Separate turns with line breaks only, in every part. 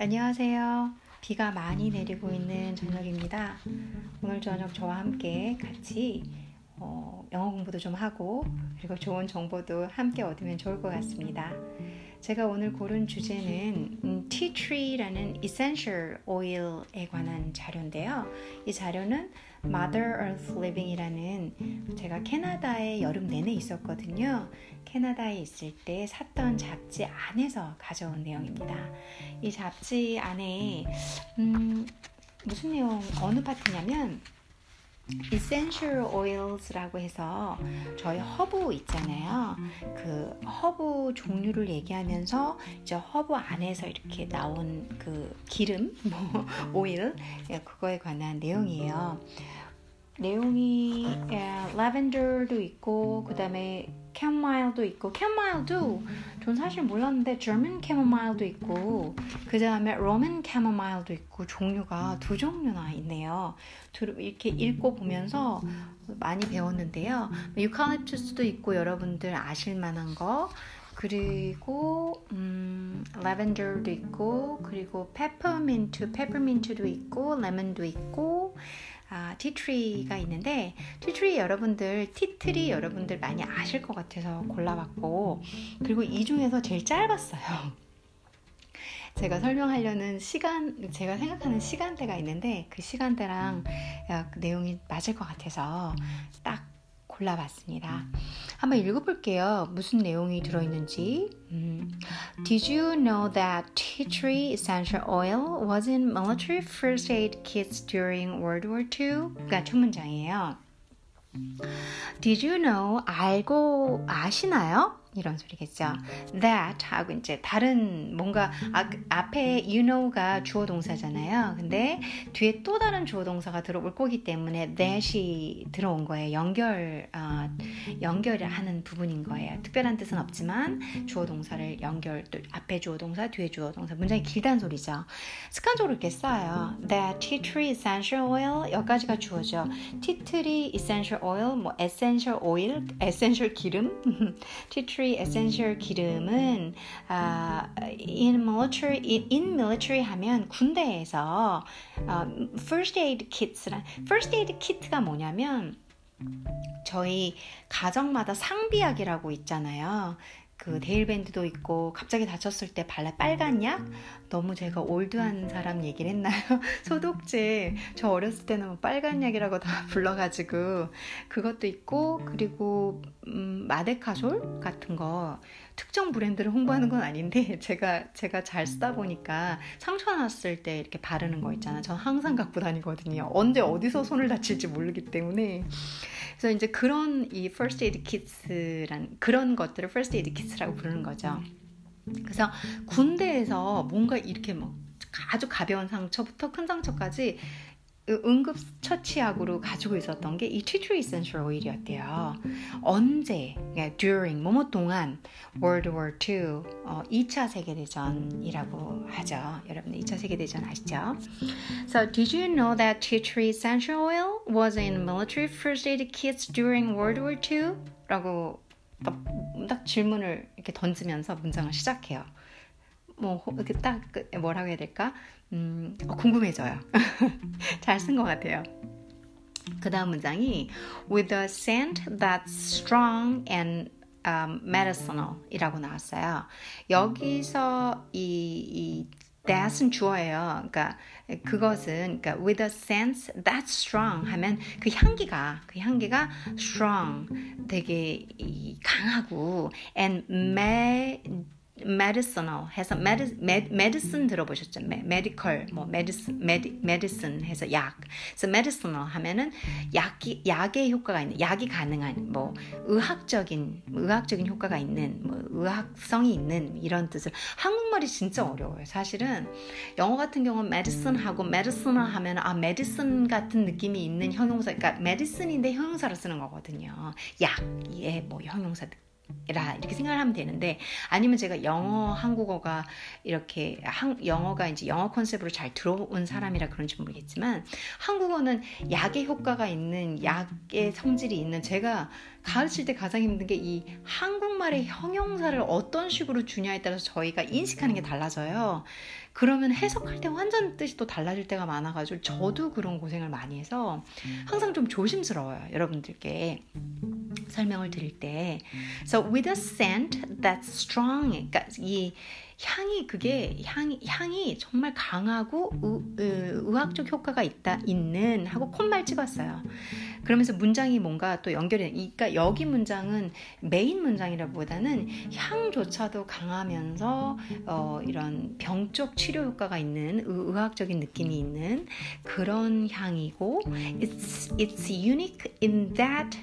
안녕하세요. 비가 많이 내리고 있는 저녁입니다. 오늘 저녁 저와 함께 같이 어, 영어 공부도 좀 하고 그리고 좋은 정보도 함께 얻으면 좋을 것 같습니다. 제가 오늘 고른 주제는 Tree라는 Essential Oil에 관한 자료인데요. 이 자료는 Mother Earth Living이라는 제가 캐나다에 여름 내내 있었거든요. 캐나다에 있을 때 샀던 잡지 안에서 가져온 내용입니다. 이 잡지 안에 음, 무슨 내용 어느 파트냐면 essential oils라고 해서 저희 허브 있잖아요. 그 허브 종류를 얘기하면서 이제 허브 안에서 이렇게 나온 그 기름, 뭐 오일 예, 그거에 관한 내용이에요. 내용이 라벤더도 있고 그 다음에 캐모마일도 있고 캐모마일도 전 사실 몰랐는데 German 캐모마일도 있고 그 다음에 Roman 캐모마일도 있고 종류가 두 종류나 있네요. 이렇게 읽고 보면서 많이 배웠는데요. 유칼립투스도 있고 여러분들 아실 만한 거 그리고 음, 라벤더도 있고 그리고 페퍼민트 페퍼민트도 있고 레몬도 있고 아, 티트리가 있는데 티트리 여러분들 티트리 여러분들 많이 아실 것 같아서 골라봤고 그리고 이 중에서 제일 짧았어요. 제가 설명하려는 시간, 제가 생각하는 시간대가 있는데 그 시간대랑 그 내용이 맞을 것 같아서 딱 골라봤습니다. 한번 읽어볼게요. 무슨 내용이 들어있는지. 음. Did you know that tea tree essential oil was in military first aid kits during World War II?가 첫 문장이에요. Did you know? 알고 아시나요? 이런 소리겠죠. That 하고 이제 다른 뭔가 아, 앞에 you know가 주어 동사잖아요. 근데 뒤에 또 다른 주어 동사가 들어올 거기 때문에 that이 들어온 거예요. 연결 어, 연결을 하는 부분인 거예요. 특별한 뜻은 없지만 주어 동사를 연결 또 앞에 주어 동사 뒤에 주어 동사 문장이 길다는 소리죠. 습관적으로 이렇게 써요. That tea tree essential oil 여기까지가 주어죠. tea tree essential oil 뭐 essential oil essential 기름 tea tree military essential 기름은 아, in military in military 하면 군대에서 어, first aid kits란 first aid kit가 뭐냐면 저희 가정마다 상비약이라고 있잖아요. 그 데일밴드도 있고 갑자기 다쳤을 때 발라 빨간 약? 너무 제가 올드한 사람 얘기를 했나요? 소독제. 저 어렸을 때는 뭐 빨간 약이라고 다 불러가지고 그것도 있고 그리고 음, 마데카솔 같은 거 특정 브랜드를 홍보하는 건 아닌데 제가 제가 잘 쓰다 보니까 상처 났을 때 이렇게 바르는 거 있잖아. 전 항상 갖고 다니거든요. 언제 어디서 손을 다칠지 모르기 때문에 그래서 이제 그런 이 first aid kits란 그런 것들을 first aid kits라고 부르는 거죠. 그래서 군대에서 뭔가 이렇게 뭐 아주 가벼운 상처부터 큰 상처까지 응급 처치약으로 가지고 있었던 게이 티트리 이센셜 오일이었대요. 언제, 그러니까 during, 뭐뭐 동안 World War II, 어, 2차 세계대전이라고 하죠. 여러분 2차 세계대전 아시죠? So, did you know that tea tree essential oil was in military first aid kits during World War II? 라고 딱, 딱 질문을 이렇게 던지면서 문장을 시작해요. 뭐 이렇게 딱 뭐라고 해야 될까? 음, 어, 궁금해져요. 잘 쓴 것 같아요. 그 다음 문장이 with a scent that's strong and um, medicinal 이라고 나왔어요. 여기서 이, 이 that은 주어예요. 그러니까 그것은 그러니까 with a sense that's strong 하면 그 향기가 그 향기가 strong 되게 강하고 and me medicinal 해서 메디, medicine 들어보셨죠? medical 뭐 medicine, med, medicine 해서 약. 그래서 medicinal 하면은 약이 약의 효과가 있는 약이 가능한 뭐 의학적인 의학적인 효과가 있는 뭐 의학성이 있는 이런 뜻을 한국말이 진짜 어려워요. 사실은 영어 같은 경우는 medicine 하고 medicinal 하면 아 medicine 같은 느낌이 있는 형용사 그러니까 medicine인데 형용사를 쓰는 거거든요. 약의 뭐 형용사 라 이렇게 생각을 하면 되는데 아니면 제가 영어 한국어가 이렇게 한, 영어가 이제 영어 컨셉으로 잘 들어온 사람이라 그런지 모르겠지만 한국어는 약의 효과가 있는 약의 성질이 있는 제가 가르칠 때 가장 힘든 게 이 한국말의 형용사를 어떤 식으로 주냐에 따라서 저희가 인식하는 게 달라져요. 그러면 해석할 때 완전 뜻이 또 달라질 때가 많아가지고 저도 그런 고생을 많이 해서 항상 좀 조심스러워요. 여러분들께. 설명을 드릴 때. So with a scent that's strong. 그러니까 이 향이 그게 향이 향이 정말 강하고 의, 학적 효과가 있다 있는 하고 콧말 찍었어요. 그러면서 문장이 뭔가 또 연결이 그러니까 여기 문장은 메인 문장이라보다는 향조차도 강하면서 어, 이런 병적 치료 효과가 있는 의학적인 느낌이 있는 그런 향이고 it's it's unique in that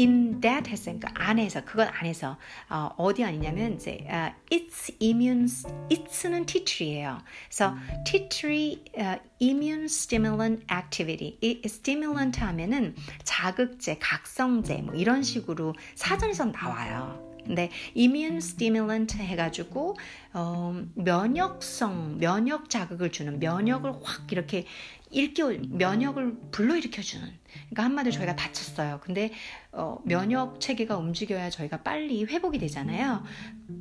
in that 했으니까 안에서 그건 안에서 어, 어디 아니냐면 이제 uh, it's immune it's는 tea tree예요. 그래서 tea tree uh, immune stimulant activity. 이 stimulant 하면은 자극제, 각성제 뭐 이런 식으로 사전에서 나와요. 근데 immune stimulant 해가지고 어, 면역성, 면역 자극을 주는 면역을 확 이렇게 일깨워 면역을 불러일으켜 주는 그러니까 한마디로 저희가 다쳤어요. 근데 어, 면역 체계가 움직여야 저희가 빨리 회복이 되잖아요.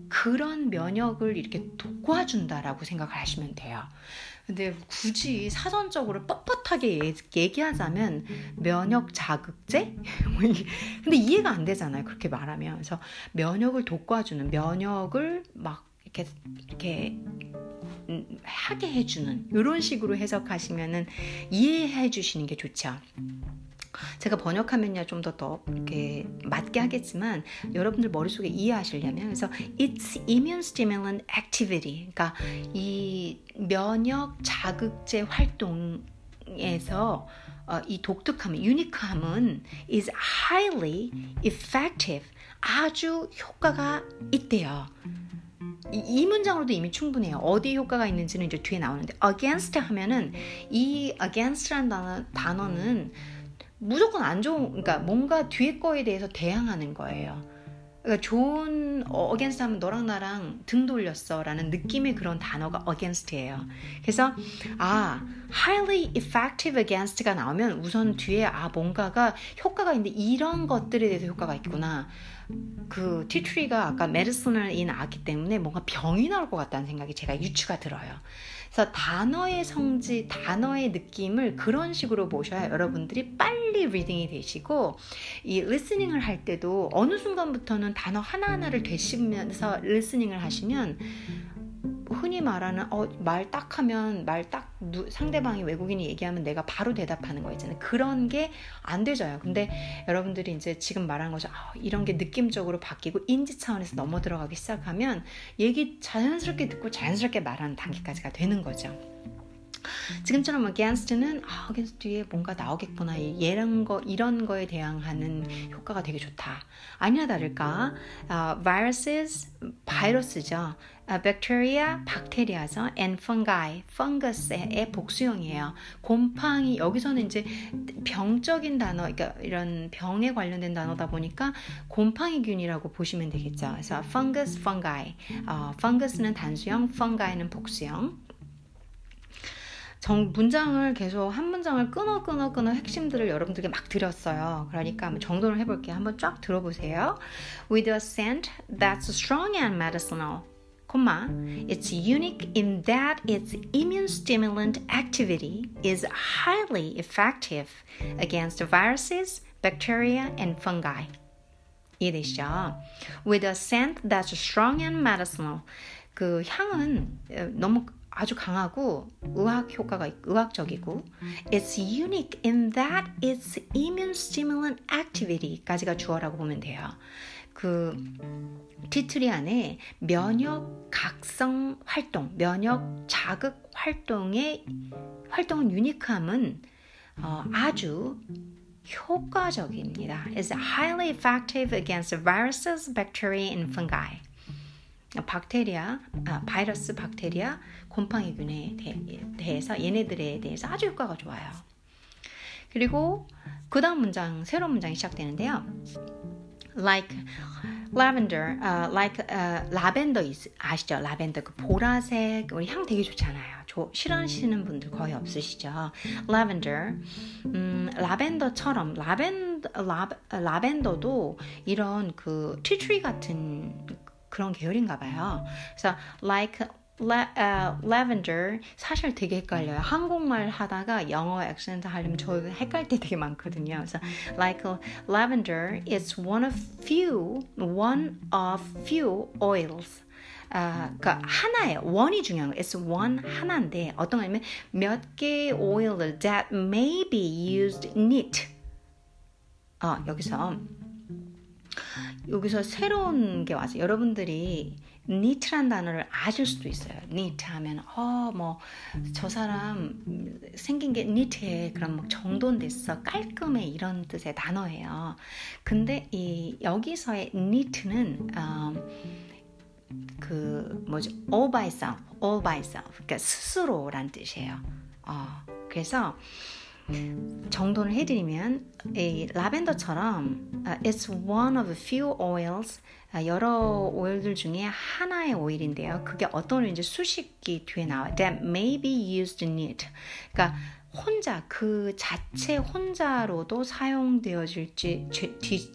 그런 면역을 이렇게 도와준다라고 생각을 하시면 돼요. 근데 굳이 사전적으로 뻣뻣하게 얘기하자면 면역 자극제? 뭐 근데 이해가 안 되잖아요. 그렇게 말하면. 그래서 면역을 돋궈주는 면역을 막 이렇게 이렇게 음, 하게 해주는 이런 식으로 해석하시면은 이해해 주시는 게 좋죠. 제가 번역하면요 좀 더 더 이렇게 맞게 하겠지만 여러분들 머릿속에 이해하시려면 그래서 it's immune stimulant activity 그러니까 이 면역 자극제 활동에서 어, 이 독특함, 유니크함은 is highly effective 아주 효과가 있대요. 이, 이, 문장으로도 이미 충분해요. 어디 효과가 있는지는 이제 뒤에 나오는데 against 하면은 이 against라는 단어, 단어는 무조건 안 좋은 그러니까 뭔가 뒤에 거에 대해서 대항하는 거예요. 그러니까 좋은 against 하면 너랑 나랑 등 돌렸어 라는 느낌의 그런 단어가 against예요. 그래서 아 highly effective against가 나오면 우선 뒤에 아 뭔가가 효과가 있는데 이런 것들에 대해서 효과가 있구나. 그 티트리가 아까 medicine이 나왔기 때문에 뭔가 병이 나올 것 같다는 생각이 제가 유추가 들어요. 그래서 단어의 성지, 단어의 느낌을 그런 식으로 보셔야 여러분들이 빨리 reading이 되시고 이 listening을 할 때도 어느 순간부터는 단어 하나하나를 되시면서 listening을 하시면 흔히 말하는 어, 말 딱 하면 말 딱 상대방이 외국인이 얘기하면 내가 바로 대답하는 거 있잖아요. 그런 게 안 되져요. 근데 여러분들이 이제 지금 말한 거죠. 아, 이런 게 느낌적으로 바뀌고 인지 차원에서 넘어 들어가기 시작하면 얘기 자연스럽게 듣고 자연스럽게 말하는 단계까지가 되는 거죠. 지금처럼 against는 아, against 뒤에 뭔가 나오겠구나. 이런 거 이런 거에 대항하는 효과가 되게 좋다. 아니나 다를까 uh, viruses 바이러스죠. uh, bacteria 박테리아죠. and fungi fungus의 복수형이에요. 곰팡이 여기서는 이제 병적인 단어 그러니까 이런 병에 관련된 단어다 보니까 곰팡이균이라고 보시면 되겠죠. 그래서 fungus, fungi. 어, fungus는 단수형, fungi는 복수형. 정, 문장을 계속 한 문장을 끊어 끊어 끊어 핵심들을 여러분들께 막 드렸어요. 그러니까 한번 정돈을 해볼게요. 한번 쫙 들어보세요. With a scent that's strong and medicinal. comma, it's unique in that its immune stimulant activity is highly effective against viruses, bacteria, and fungi. 이해되시죠? With a scent that's strong and medicinal. 그 향은 너무 아주 강하고 의학 효과가 의학적이고 it's unique in that its immune stimulant activity까지가 주어라고 보면 돼요. 그 티트리 안에 면역 각성 활동, 면역 자극 활동의 활동은 유니크함은 어, 아주 효과적입니다. is highly effective against viruses, bacteria, and fungi. 박테리아, 아, 바이러스, 박테리아, 곰팡이균에 대 해서 얘네들에 대해서 아주 효과가 좋아요. 그리고 그 다음 문장, 새로운 문장이 시작되는데요. Like lavender, uh, like uh, 라벤더 아시죠? 라벤더 그 보라색 우리 향 되게 좋잖아요. 조, 싫어하시는 분들 거의 없으시죠? lavender, 음, 라벤더처럼 라벤더 라, 라벤더도 이런 그 티트리 같은 그런 계열인가 봐요. 그래서 like La, uh, lavender 사실 되게 헷갈려요. 한국말 하다가 영어 액센트 하려면 저 헷갈릴 때 되게 많거든요. 그래서 like lavender is one of few one of few oils. 아, 그러니까 하나예요. 원이 중요한 거예요. It's one 하나인데 어떤 거냐면 몇 개의 oil that may be used neat. 어, 여기서 여기서 새로운 게 왔어요. 여러분들이 니트란 단어를 아실 수도 있어요. 니트 하면 어 뭐 저 사람 생긴 게 니트에 그런 뭐 정돈 됐어 깔끔해 이런 뜻의 단어예요. 근데 이 여기서의 니트는 어, 그 뭐죠 all by self, all by self 그러니까 스스로란 뜻이에요. 어, 그래서 정돈을 해드리면 이 라벤더처럼 uh, it's one of a few oils uh, 여러 오일들 중에 하나의 오일인데요. 그게 어떤 오일인지 수식이 뒤에 나와요. That may be used in it. 그러니까 혼자 그 자체 혼자로도 사용되어질지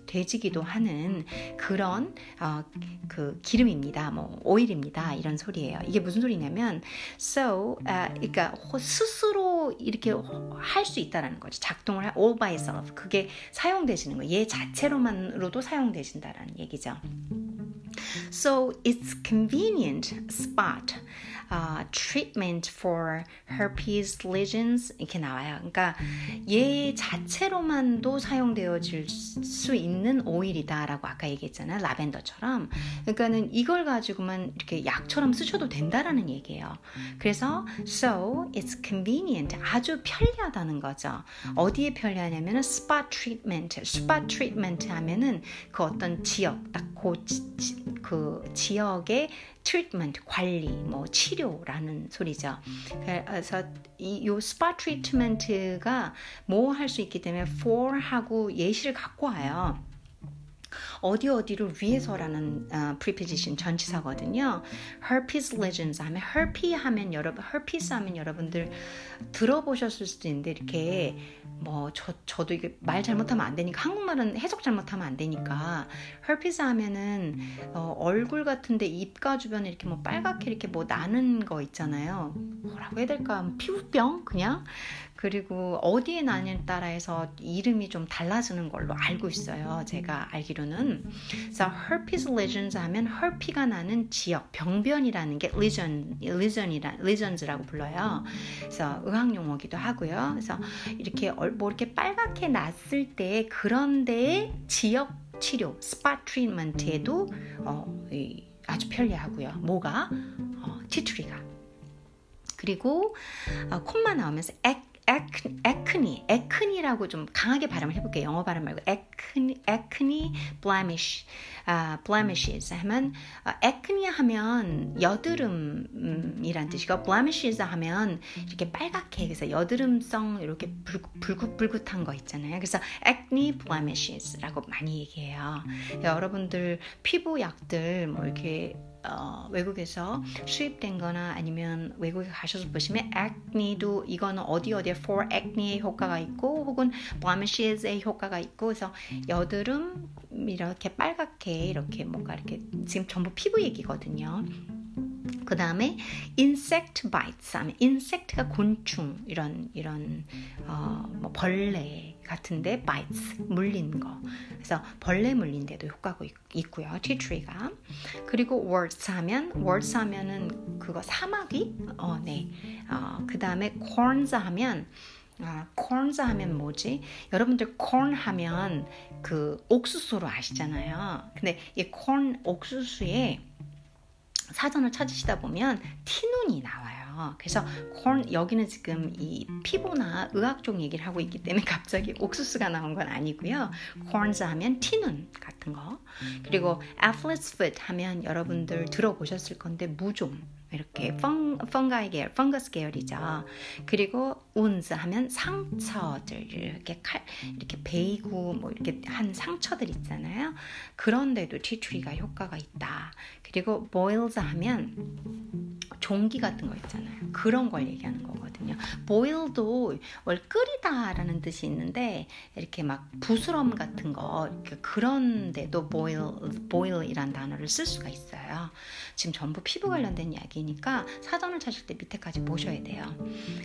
되지기도 하는 그런 어, 그 기름입니다. 뭐 오일입니다. 이런 소리예요. 이게 무슨 소리냐면 so uh, 그러니까 스스로 이렇게 할 수 있다라는 거죠. 작동을 all by itself 그게 사용되시는 거예요. 얘 자체로만으로도 사용되신다라는 얘기죠. So it's convenient spot. Uh, treatment for herpes lesions 이렇게 나와요. 그러니까 얘 자체로만도 사용되어질 수 있는 오일이다라고 아까 얘기했잖아요. 라벤더처럼. 그러니까는 이걸 가지고만 이렇게 약처럼 쓰셔도 된다라는 얘기예요. 그래서 so it's convenient 아주 편리하다는 거죠. 어디에 편리하냐면은 spa treatment, spa treatment 하면은 그 어떤 지역 딱그 그 지역의 treatment 관리 뭐 치료라는 소리죠. 그래서 이 요 spa treatment가 뭐 할 수 있기 때문에 for 하고 예시를 갖고 와요. 어디 어디를 위해서라는 어, preposition 전치사거든요. herpes lesions 하면 herpes 하면 여러분 herpes 하면 여러분들 들어보셨을 수도 있는데 이렇게 뭐 저, 저도 이게 말 잘못하면 안 되니까 한국말은 해석 잘못하면 안 되니까 herpes 하면은 어, 얼굴 같은데 입가 주변에 이렇게 뭐 빨갛게 이렇게 뭐 나는 거 있잖아요. 뭐라고 해야 될까? 피부병 그냥 그리고 어디에 나냐에 따라서 이름이 좀 달라지는 걸로 알고 있어요. 제가 알기로는. 그래서 herpes lesions 하면 herpes가 나는 지역, 병변이라는 게 lesion, lesion이라, legions라고 불러요. 그래서 의학 용어기도 하고요. 그래서 이렇게 뭐 이렇게 빨갛게 났을 때 그런 데에 지역 치료, spa treatment에도 어, 아주 편리하고요. 뭐가? 어, 티트리가. 그리고 어, 콤마 나오면서 ac acne, acne라고 좀 강하게 발음을 해볼게요. 영어 발음 말고 acne, acne, blemish, 아, blemishes 하면 아, acne 하면 여드름이란 뜻이고 blemishes 하면 이렇게 빨갛게 그래서 여드름성 이렇게 불긋 불긋한 거 있잖아요. 그래서 acne blemishes라고 많이 얘기해요. 여러분들 피부 약들 뭐 이렇게 어, 외국에서 수입된 거나 아니면 외국에 가셔서 보시면 acne도 이거는 어디 어디에 for acne의 효과가 있고 혹은 blemishes의 효과가 있고 그래서 여드름 이렇게 빨갛게 이렇게 뭔가 이렇게 지금 전부 피부 얘기거든요. 그 다음에 insect bites 하면 insect가 곤충 이런 이런 어, 뭐 벌레 같은데 bites 물린 거 그래서 벌레 물린 데도 효과가 있, 고요 tea tree가 그리고 warts 하면 warts 하면은 그거 사마귀 어 네 어, 그 다음에 corns 하면 아, corns 하면 뭐지? 여러분들 corn 하면 그 옥수수로 아시잖아요. 근데 이 corn 옥수수에 사전을 찾으시다 보면 티눈이 나와요. 그래서 콘 여기는 지금 이 피부나 의학적 얘기를 하고 있기 때문에 갑자기 옥수수가 나온 건 아니고요. 콘즈 하면 티눈 같은 거. 그리고 athlete's foot 하면 여러분들 들어보셨을 건데 무좀 이렇게 펑, 펑가이 계열, 펑거스 계열이죠. 그리고 운즈 하면 상처들 이렇게 칼 이렇게 베이고 뭐 이렇게 한 상처들 있잖아요. 그런데도 티트리가 효과가 있다. 그리고 boils 하면 종기 같은 거 있잖아요. 그런 걸 얘기하는 거거든요. boil도 월 끓이다라는 뜻이 있는데 이렇게 막 부스럼 같은 거 그런데도 boil boil이란 단어를 쓸 수가 있어요. 지금 전부 피부 관련된 이야기니까 사전을 찾을 때 밑에까지 보셔야 돼요.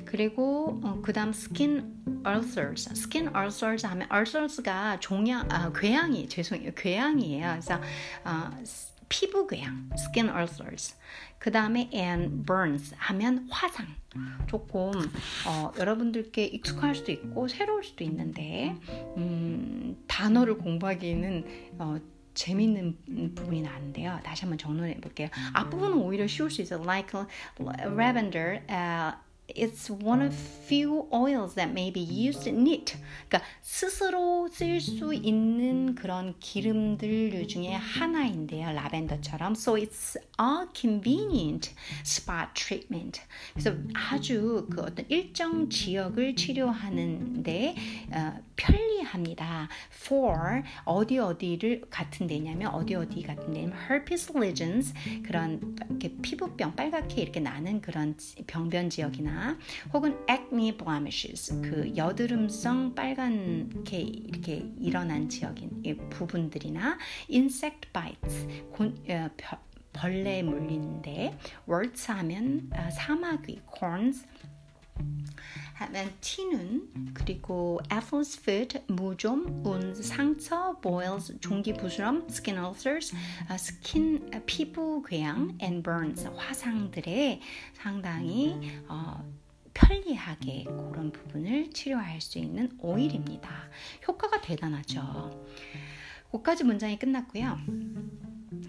그리고 어, 그다음 skin ulcers, skin ulcers 하면 ulcers가 종양 아, 궤양이 죄송해요 궤양이에요. 그래서 어, 피부 궤양, skin ulcers. 그 다음에 and burns 하면 화상. 조금 어, 여러분들께 익숙할 수도 있고 새로울 수도 있는데 음, 단어를 공부하기에는 어, 재밌는 부분이 나는데요. 다시 한번 정리해 볼게요. 앞부분은 오히려 쉬울 수 있어요. Like lavender, uh, it's one of few oils that may be used neat. 그러니까 스스로 쓸 수 있는 그런 기름들 중에 하나인데요. 라벤더처럼. So it's a convenient spot treatment. 그래서 아주 그 어떤 일정 지역을 치료하는데 어, 편리합니다. For 어디 어디를 같은 데냐면 어디 어디 같은 데냐면 herpes lesions 그런 이렇게 피부병 빨갛게 이렇게 나는 그런 병변 지역이나 혹은 acne blemishes 그 여드름성 빨간게 이렇게 일어난 지역인 부분들이나 insect bites 곤, 어, 벌레 물리는데 warts 하면 어, 사마귀 corns 티는 그리고 apples foot 무좀 운 상처 boils 종기 부스럼 skin ulcers 스킨 피부 궤양 and burns 화상들의 상당히 어, 편리하게 그런 부분을 치료할 수 있는 오일입니다. 효과가 대단하죠. 거까지 문장이 끝났고요.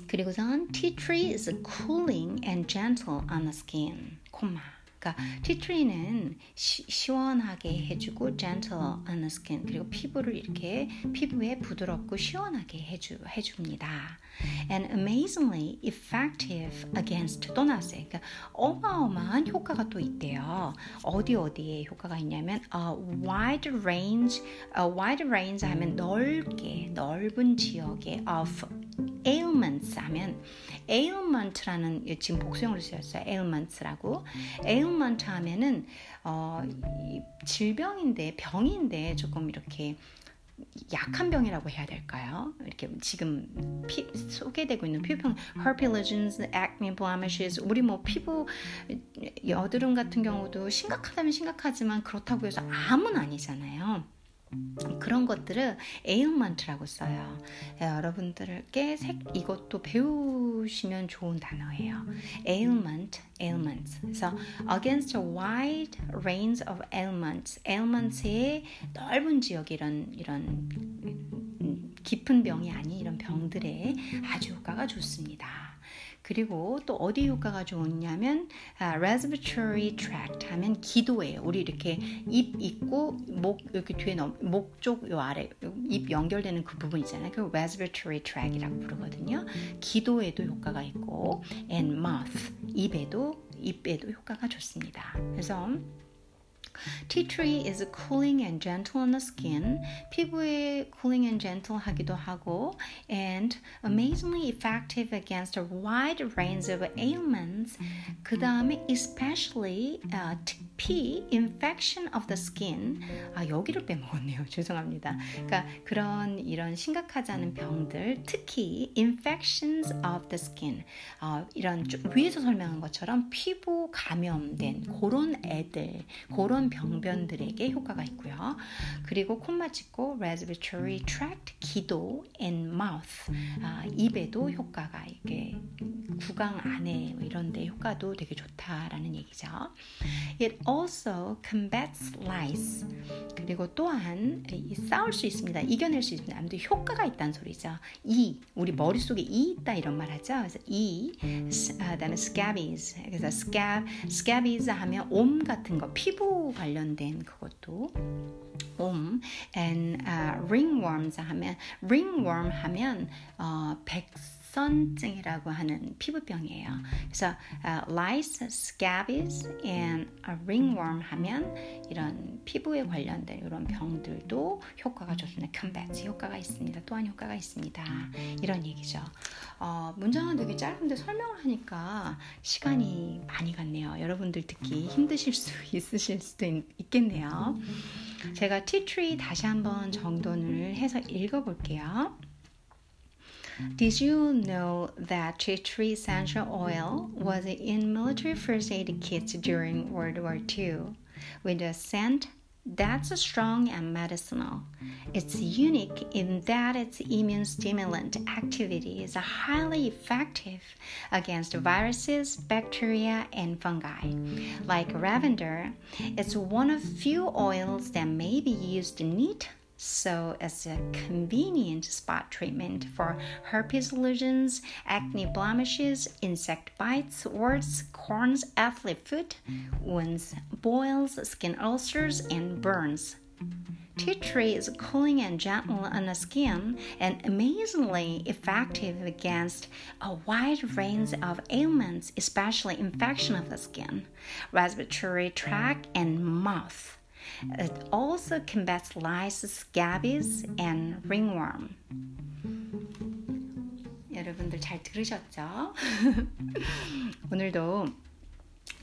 그리고선 tea tree is cooling and gentle on the skin, 콤마. 그러니까 티트리는 시, 원하게 해주고 gentle on the skin 그리고 피부를 이렇게 피부에 부드럽고 시원하게 해주, 해줍니다. And amazingly effective against 또 나왔어요. 그러니까 어마어마한 효과가 또 있대요. 어디 어디에 효과가 있냐면 a wide range, a wide range 하면 넓게 넓은 지역에 of ailments 하면 ailment라는 지금 복수형으로 쓰였어요. ailments라고. ailment 하면은 어, 질병인데 병인데 조금 이렇게 약한 병이라고 해야 될까요? 이렇게 지금 피, 소개되고 있는 피부병 herpes lesions, acne blemishes 우리 뭐 피부 여드름 같은 경우도 심각하다면 심각하지만 그렇다고 해서 암은 아니잖아요. 그런 것들을 ailment라고 써요. 예, 여러분들께 색, 이것도 배우시면 좋은 단어예요. ailment, ailments. 그래서 against a wide range of ailments, ailments의 넓은 지역 이런 이런 깊은 병이 아닌 이런 병들에 아주 효과가 좋습니다. 그리고 또 어디 효과가 좋냐면 아, respiratory tract 하면 기도예요. 우리 이렇게 입 있고 목 여기 뒤에 목쪽 요 아래 입 연결되는 그 부분 있잖아요. 그 respiratory tract이라고 부르거든요. 기도에도 효과가 있고 and mouth 입에도 입에도 효과가 좋습니다. 그래서 Tea tree is cooling and gentle on the skin. 피부에 cooling and gentle 하기도 하고 and amazingly effective against a wide range of ailments. 그 다음에 especially uh, 특히 infection of the skin. 아 여기를 빼먹었네요. 죄송합니다. 그러니까 그런 이런 심각하지 않은 병들 특히 infections of the skin. 어, 이런 위에서 설명한 것처럼 피부 감염된 그런 애들 그런 병변들에게 효과가 있고요. 그리고 콧마 찍고 respiratory tract, 기도 and mouth 아, 입에도 효과가 이게 구강 안에 뭐 이런 데 효과도 되게 좋다 라는 얘기죠. It also combats lice. 그리고 또한 싸울 수 있습니다. 이겨낼 수 있습니다. 아무튼 효과가 있다는 소리죠. 이 우리 머릿속에 이 있다 이런 말 하죠. 그래서 이 그다음에 scabies. 그래서 scab scabies 하면 옴 같은 거 피부 관련된 그것도 옴 and uh, ringworms 하면 ringworm 하면 어, 백열 선증이라고 하는 피부병이에요. 그래서 uh, lice, scabies, and ringworm 하면 이런 피부에 관련된 이런 병들도 효과가 좋습니다. combat 효과가 있습니다. 또한 효과가 있습니다. 이런 얘기죠. 어, 문장은 되게 짧은데 설명을 하니까 시간이 많이 갔네요. 여러분들 듣기 힘드실 수 있으실 수도 있, 겠네요 제가 티트리 다시 한번 정돈을 해서 읽어볼게요. Did you know that tea tree essential oil was in military first aid kits during World War II with a scent that's strong and medicinal. It's unique in that its immune stimulant activity is highly effective against viruses, bacteria, and fungi. Like lavender, it's one of few oils that may be used neat so as a convenient spot treatment for herpes lesions, acne blemishes, insect bites, warts, corns, athlete foot, wounds, boils, skin ulcers, and burns. Tea tree is cooling and gentle on the skin and amazingly effective against a wide range of ailments, especially infection of the skin, respiratory tract, and mouth. It also combats lice, scabies, and ringworm. 여러분들 잘 들으셨죠? 오늘도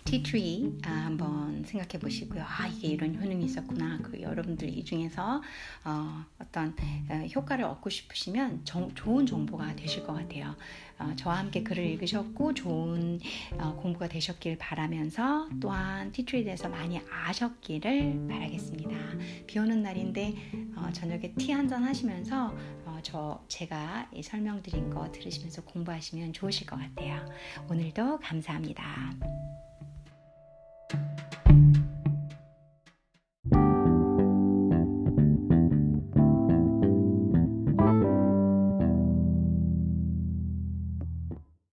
티트리 아, 한번 생각해 보시고요. 아 이게 이런 효능이 있었구나. 그 여러분들 이 중에서 어, 어떤 어, 효과를 얻고 싶으시면 정, 좋은 정보가 되실 것 같아요. 어, 저와 함께 글을 읽으셨고 좋은 어, 공부가 되셨길 바라면서 또한 티트리에 대해서 많이 아셨기를 바라겠습니다. 비 오는 날인데 어, 저녁에 티 한 잔 하시면서 어, 저 제가 설명드린 거 들으시면서 공부하시면 좋으실 것 같아요. 오늘도 감사합니다.